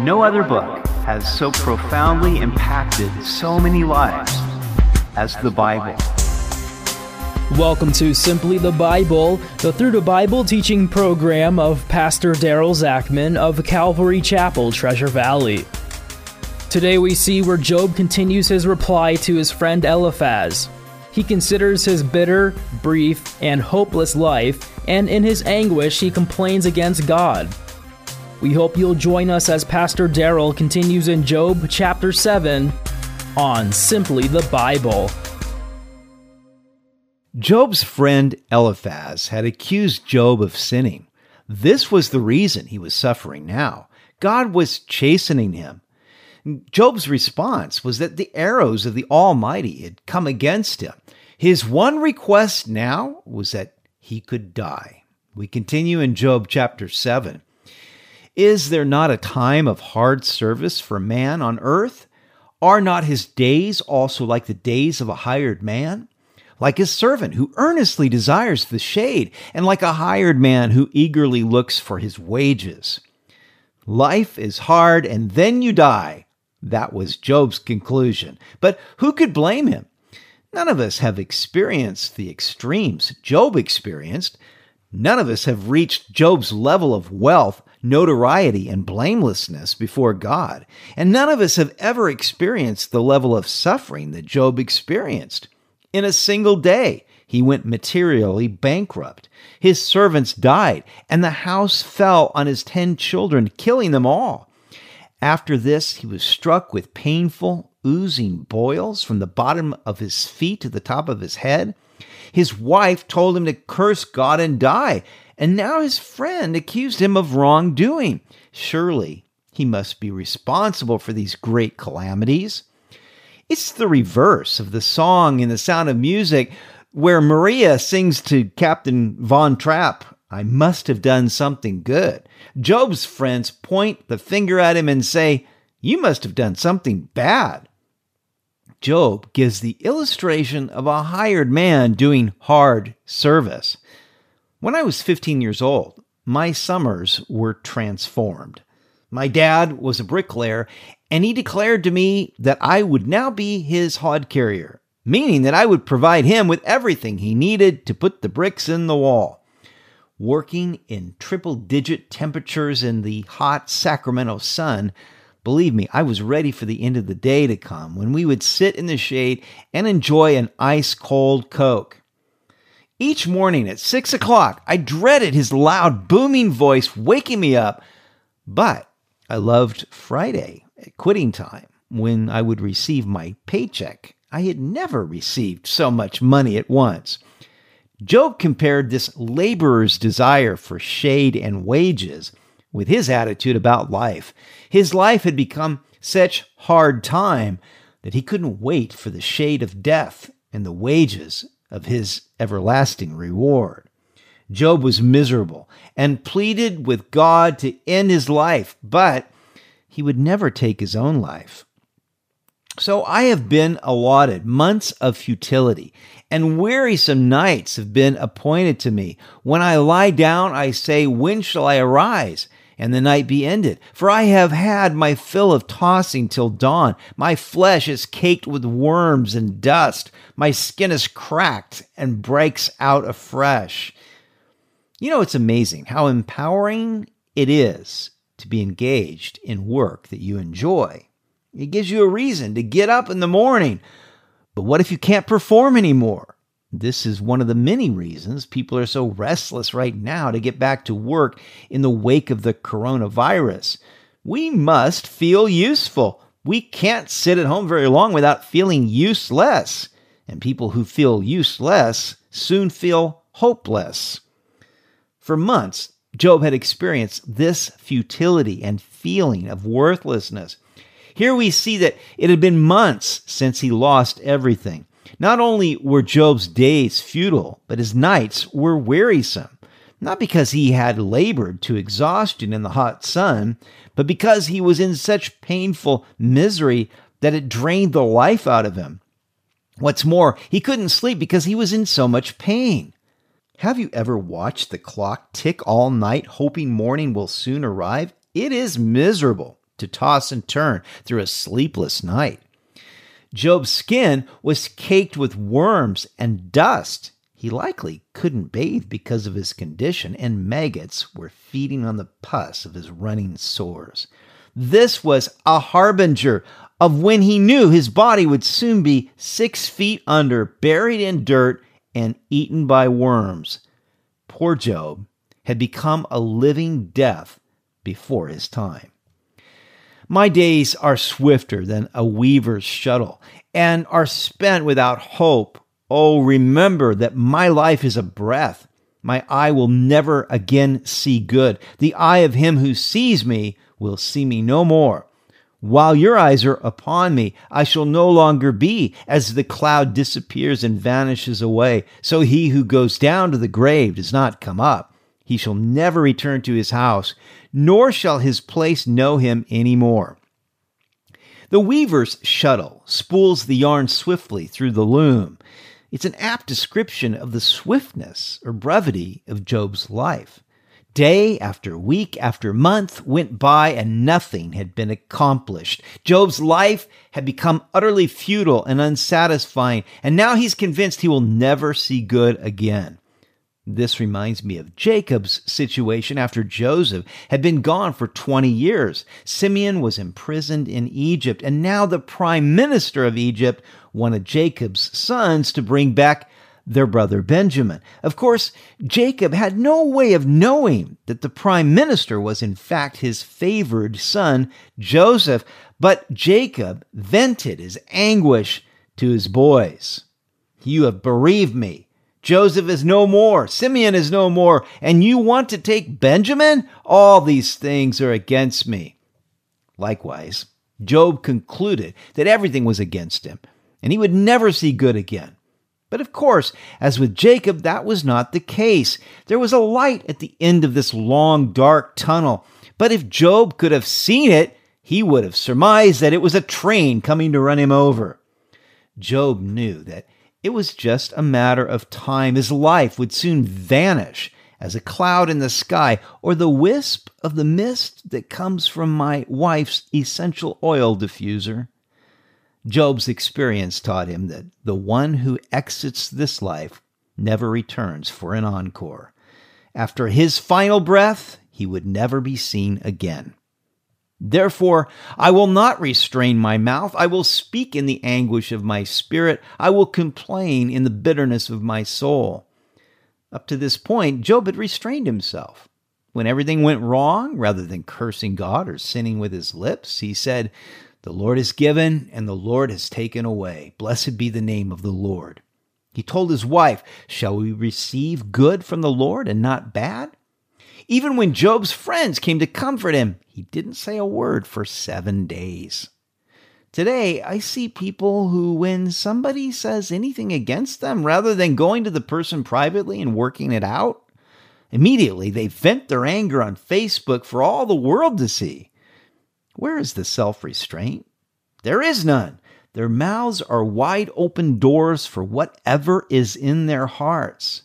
No other book has so profoundly impacted so many lives as the Bible. Welcome to Simply the Bible, the Through the Bible teaching program of Pastor Daryl Zachman of Calvary Chapel, Treasure Valley. Today we see where Job continues his reply to his friend Eliphaz. He considers his bitter, brief, and hopeless life, and in his anguish, he complains against God. We hope you'll join us as Pastor Daryl continues in Job chapter 7 on Simply the Bible. Job's friend Eliphaz had accused Job of sinning. This was the reason he was suffering now. God was chastening him. Job's response was that the arrows of the Almighty had come against him. His one request now was that he could die. We continue in Job chapter 7. Is there not a time of hard service for man on earth? Are not his days also like the days of a hired man? Like his servant who earnestly desires the shade, and like a hired man who eagerly looks for his wages. Life is hard and then you die. That was Job's conclusion. But who could blame him? None of us have experienced the extremes Job experienced. None of us have reached Job's level of wealth notoriety, and blamelessness before God. And none of us have ever experienced the level of suffering that Job experienced. In a single day, he went materially bankrupt. His servants died, and the house fell on his ten children, killing them all. After this, he was struck with painful, oozing boils from the bottom of his feet to the top of his head. His wife told him to curse God and die, and now his friend accused him of wrongdoing. Surely he must be responsible for these great calamities. It's the reverse of the song in The Sound of Music where Maria sings to Captain Von Trapp, I must have done something good. Job's friends point the finger at him and say, You must have done something bad. Job gives the illustration of a hired man doing hard service. When I was 15 years old, my summers were transformed. My dad was a bricklayer, and he declared to me that I would now be his hod carrier, meaning that I would provide him with everything he needed to put the bricks in the wall. Working in triple digit temperatures in the hot Sacramento sun, believe me, I was ready for the end of the day to come when we would sit in the shade and enjoy an ice cold Coke. Each morning at six o'clock, I dreaded his loud, booming voice waking me up. But I loved Friday at quitting time when I would receive my paycheck. I had never received so much money at once. Job compared this laborer's desire for shade and wages with his attitude about life. His life had become such hard time that he couldn't wait for the shade of death and the wages of his everlasting reward. Job was miserable and pleaded with God to end his life, but he would never take his own life. So I have been allotted months of futility, and wearisome nights have been appointed to me. When I lie down, I say, When shall I arise? And the night be ended. For I have had my fill of tossing till dawn. My flesh is caked with worms and dust. My skin is cracked and breaks out afresh. You know, it's amazing how empowering it is to be engaged in work that you enjoy. It gives you a reason to get up in the morning. But what if you can't perform anymore? This is one of the many reasons people are so restless right now to get back to work in the wake of the coronavirus. We must feel useful. We can't sit at home very long without feeling useless. And people who feel useless soon feel hopeless. For months, Job had experienced this futility and feeling of worthlessness. Here we see that it had been months since he lost everything. Not only were Job's days futile, but his nights were wearisome. Not because he had labored to exhaustion in the hot sun, but because he was in such painful misery that it drained the life out of him. What's more, he couldn't sleep because he was in so much pain. Have you ever watched the clock tick all night, hoping morning will soon arrive? It is miserable. to toss and turn through a sleepless night. Job's skin was caked with worms and dust. He likely couldn't bathe because of his condition, and maggots were feeding on the pus of his running sores. This was a harbinger of when he knew his body would soon be six feet under, buried in dirt, and eaten by worms. Poor Job had become a living death before his time. My days are swifter than a weaver's shuttle and are spent without hope. Oh, remember that my life is a breath. My eye will never again see good. The eye of him who sees me will see me no more. While your eyes are upon me, I shall no longer be, as the cloud disappears and vanishes away. So he who goes down to the grave does not come up. He shall never return to his house, nor shall his place know him any more. The weaver's shuttle spools the yarn swiftly through the loom. It's an apt description of the swiftness or brevity of Job's life. Day after week after month went by and nothing had been accomplished. Job's life had become utterly futile and unsatisfying, and now he's convinced he will never see good again. This reminds me of Jacob's situation after Joseph had been gone for 20 years. Simeon was imprisoned in Egypt, and now the prime minister of Egypt wanted Jacob's sons to bring back their brother Benjamin. Of course, Jacob had no way of knowing that the prime minister was in fact his favored son, Joseph, but Jacob vented his anguish to his boys. You have bereaved me Joseph is no more. Simeon is no more. And you want to take Benjamin? All these things are against me. Likewise, Job concluded that everything was against him, and he would never see good again. But of course, as with Jacob, that was not the case. There was a light at the end of this long, dark tunnel. But if Job could have seen it, he would have surmised that it was a train coming to run him over. Job knew that it was just a matter of time. His life would soon vanish as a cloud in the sky or the wisp of the mist that comes from my wife's essential oil diffuser. Job's experience taught him that the one who exits this life never returns for an encore. After his final breath, he would never be seen again. Therefore, I will not restrain my mouth. I will speak in the anguish of my spirit. I will complain in the bitterness of my soul. Up to this point, Job had restrained himself. When everything went wrong, rather than cursing God or sinning with his lips, he said, The Lord has given and the Lord has taken away. Blessed be the name of the Lord. He told his wife, Shall we receive good from the Lord and not bad? Even when Job's friends came to comfort him, he didn't say a word for seven days. Today, I see people who, when somebody says anything against them, rather than going to the person privately and working it out, immediately they vent their anger on Facebook for all the world to see. Where is the self restraint? There is none. Their mouths are wide open doors for whatever is in their hearts.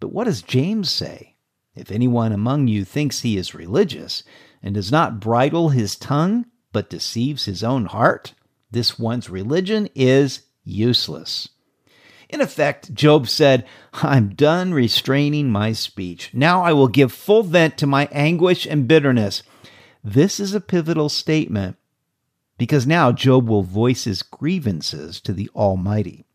But what does James say? If anyone among you thinks he is religious, and does not bridle his tongue, but deceives his own heart, this one's religion is useless. In effect, Job said, I'm done restraining my speech. Now I will give full vent to my anguish and bitterness. This is a pivotal statement because now Job will voice his grievances to the Almighty.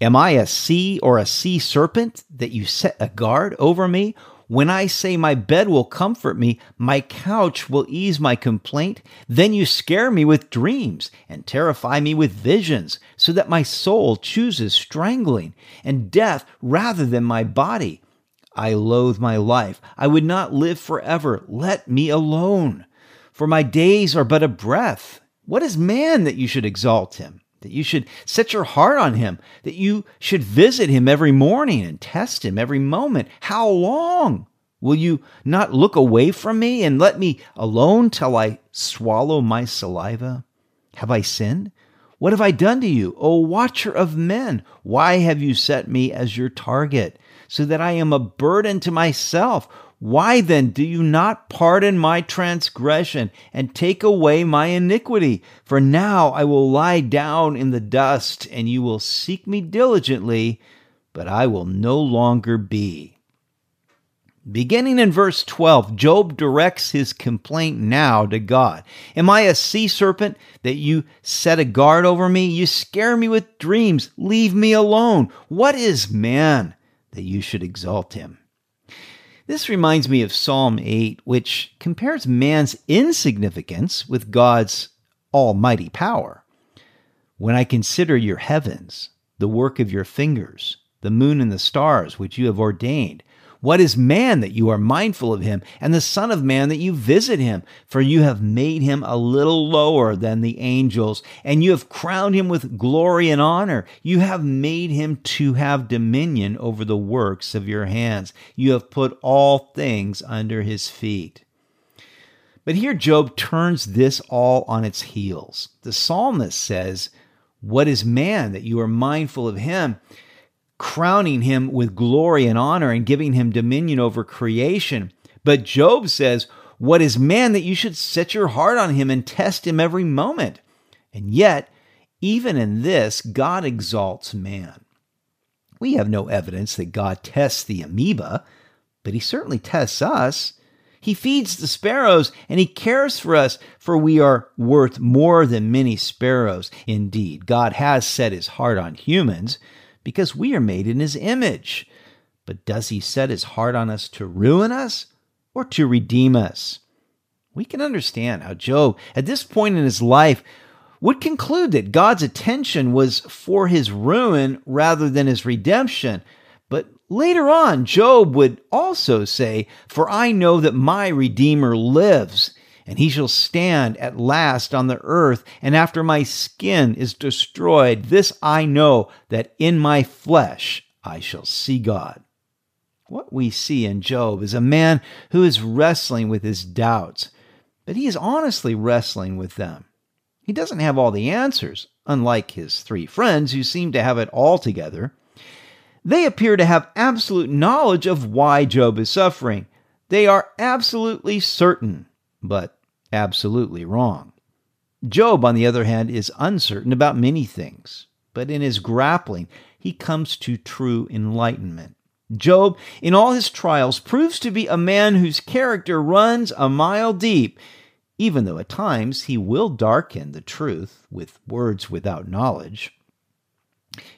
Am I a sea or a sea serpent that you set a guard over me? When I say my bed will comfort me, my couch will ease my complaint, then you scare me with dreams and terrify me with visions, so that my soul chooses strangling and death rather than my body. I loathe my life. I would not live forever. Let me alone. For my days are but a breath. What is man that you should exalt him? That you should set your heart on him, that you should visit him every morning and test him every moment. How long? Will you not look away from me and let me alone till I swallow my saliva? Have I sinned? What have I done to you, O watcher of men? Why have you set me as your target? so that I am a burden to myself. Why then do you not pardon my transgression and take away my iniquity? For now I will lie down in the dust, and you will seek me diligently, but I will no longer be. Beginning in verse 12, Job directs his complaint now to God. Am I a sea serpent that you set a guard over me? You scare me with dreams. Leave me alone. What is man that you should exalt him? This reminds me of Psalm 8, which compares man's insignificance with God's almighty power. When I consider your heavens, the work of your fingers, the moon and the stars which you have ordained, what is man that you are mindful of him, and the Son of Man that you visit him? For you have made him a little lower than the angels, and you have crowned him with glory and honor. You have made him to have dominion over the works of your hands. You have put all things under his feet. But here Job turns this all on its heels. The psalmist says, What is man that you are mindful of him? Crowning him with glory and honor and giving him dominion over creation. But Job says, What is man that you should set your heart on him and test him every moment? And yet, even in this, God exalts man. We have no evidence that God tests the amoeba, but he certainly tests us. He feeds the sparrows and he cares for us, for we are worth more than many sparrows. Indeed, God has set his heart on humans, because we are made in his image. But does he set his heart on us to ruin us or to redeem us? We can understand how Job, at this point in his life, would conclude that God's attention was for his ruin rather than his redemption. But later on, Job would also say, For I know that my Redeemer lives, and he shall stand at last on the earth, and after my skin is destroyed, this I know, that in my flesh I shall see God. What we see in Job is a man who is wrestling with his doubts, but he is honestly wrestling with them. He doesn't have all the answers, unlike his three friends who seem to have it all together. They appear to have absolute knowledge of why Job is suffering. They are absolutely certain, but absolutely wrong. Job, on the other hand, is uncertain about many things, but in his grappling, he comes to true enlightenment. Job, in all his trials, proves to be a man whose character runs a mile deep, even though at times he will darken the truth with words without knowledge.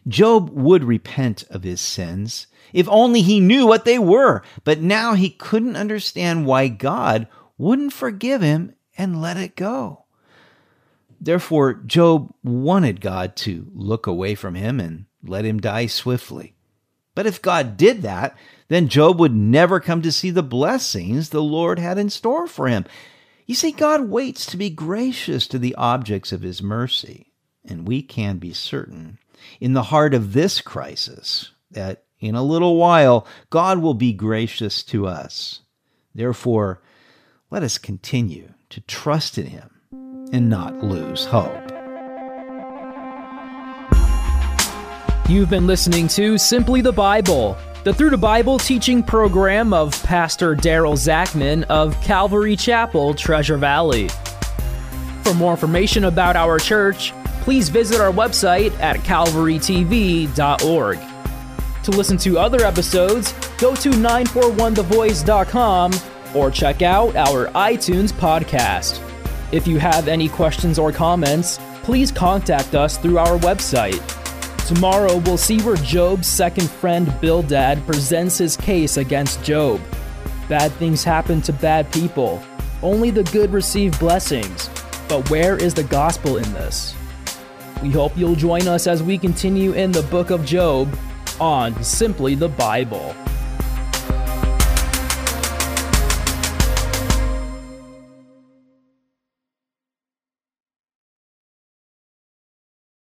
Job would repent of his sins if only he knew what they were, but now he couldn't understand why God wouldn't forgive him and let it go. Therefore, Job wanted God to look away from him and let him die swiftly. But if God did that, then Job would never come to see the blessings the Lord had in store for him. You see, God waits to be gracious to the objects of his mercy, and we can be certain in the heart of this crisis that in a little while God will be gracious to us. Therefore, let us continue to trust in Him and not lose hope. You've been listening to Simply the Bible, the Through the Bible teaching program of Pastor Daryl Zachman of Calvary Chapel, Treasure Valley. For more information about our church, please visit our website at calvarytv.org. To listen to other episodes, go to 941thevoice.com or check out our iTunes podcast. If you have any questions or comments, please contact us through our website. Tomorrow, we'll see where Job's second friend Bildad presents his case against Job. Bad things happen to bad people. Only the good receive blessings. But where is the gospel in this? We hope you'll join us as we continue in the book of Job on Simply the Bible.